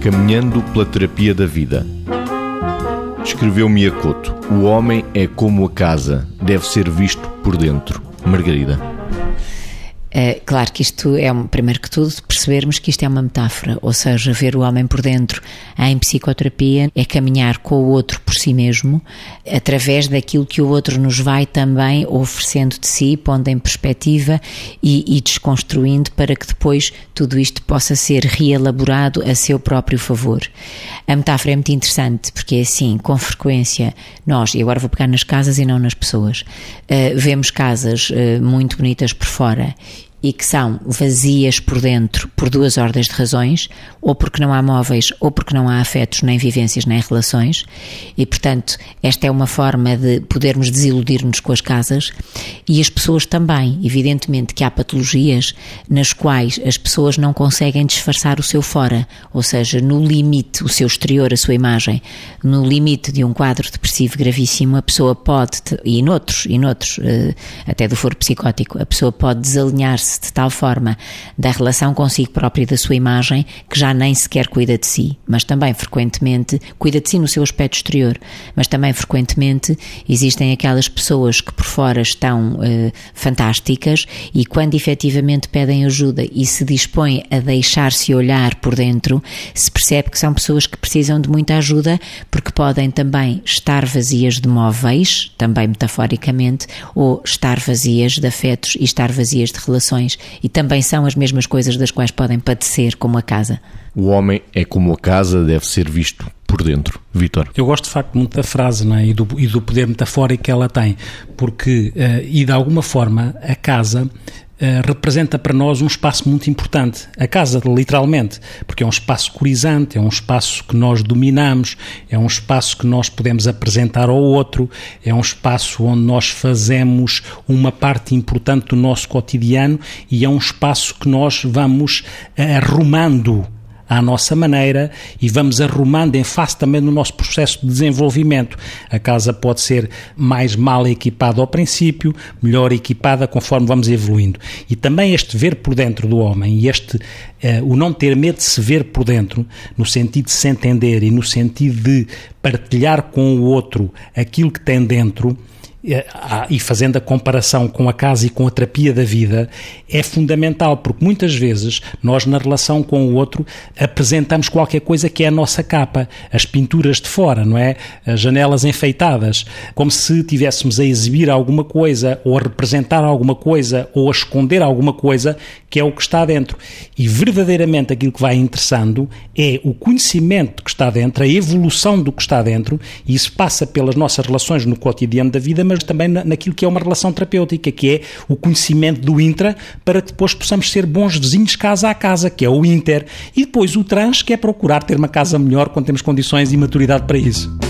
Caminhando pela terapia da vida. Escreveu Miyakoto: O homem é como a casa, deve ser visto por dentro. Margarida. É, claro que isto é, primeiro que tudo, percebermos que isto é uma metáfora, ou seja, ver o homem por dentro em psicoterapia é caminhar com o outro por si mesmo, através daquilo que o outro nos vai também oferecendo de si, pondo em perspectiva e, e desconstruindo para que depois tudo isto possa ser reelaborado a seu próprio favor. A metáfora é muito interessante porque é assim, com frequência, nós, e agora vou pegar nas casas e não nas pessoas, uh, vemos casas uh, muito bonitas por fora e que são vazias por dentro por duas ordens de razões, ou porque não há móveis, ou porque não há afetos, nem vivências, nem relações, e portanto, esta é uma forma de podermos desiludir-nos com as casas. E as pessoas também. Evidentemente que há patologias nas quais as pessoas não conseguem disfarçar o seu fora, ou seja, no limite, o seu exterior, a sua imagem, no limite de um quadro depressivo gravíssimo, a pessoa pode, e noutros, e noutros, eh, até do foro psicótico, a pessoa pode desalinhar-se de tal forma da relação consigo própria e da sua imagem que já nem sequer cuida de si, mas também frequentemente cuida de si no seu aspecto exterior, mas também frequentemente existem aquelas pessoas que por fora estão uh, fantásticas e quando efetivamente pedem ajuda e se dispõem a deixar-se olhar por dentro, se percebe que são pessoas que precisam de muita ajuda porque podem também estar vazias de móveis, também metaforicamente, ou estar vazias de afetos e estar vazias de relações e também são as mesmas coisas das quais podem padecer, como a casa. O homem é como a casa, deve ser visto por dentro. Vitor. Eu gosto de facto muito da frase não é? e, do, e do poder metafórico que ela tem, porque, uh, e de alguma forma, a casa Uh, representa para nós um espaço muito importante. A casa, literalmente, porque é um espaço corizante, é um espaço que nós dominamos, é um espaço que nós podemos apresentar ao outro, é um espaço onde nós fazemos uma parte importante do nosso cotidiano e é um espaço que nós vamos uh, arrumando à nossa maneira e vamos arrumando em face também no nosso processo de desenvolvimento. A casa pode ser mais mal equipada ao princípio, melhor equipada conforme vamos evoluindo. E também este ver por dentro do homem e este uh, o não ter medo de se ver por dentro, no sentido de se entender e no sentido de partilhar com o outro aquilo que tem dentro, e fazendo a comparação com a casa e com a terapia da vida, é fundamental, porque muitas vezes nós, na relação com o outro, apresentamos qualquer coisa que é a nossa capa, as pinturas de fora, não é? As janelas enfeitadas, como se tivéssemos a exibir alguma coisa, ou a representar alguma coisa, ou a esconder alguma coisa, que é o que está dentro. E verdadeiramente aquilo que vai interessando é o conhecimento que está dentro, a evolução do que está dentro, e isso passa pelas nossas relações no cotidiano da vida, mas também naquilo que é uma relação terapêutica, que é o conhecimento do intra, para que depois possamos ser bons vizinhos casa a casa, que é o inter, e depois o trans, que é procurar ter uma casa melhor quando temos condições e maturidade para isso.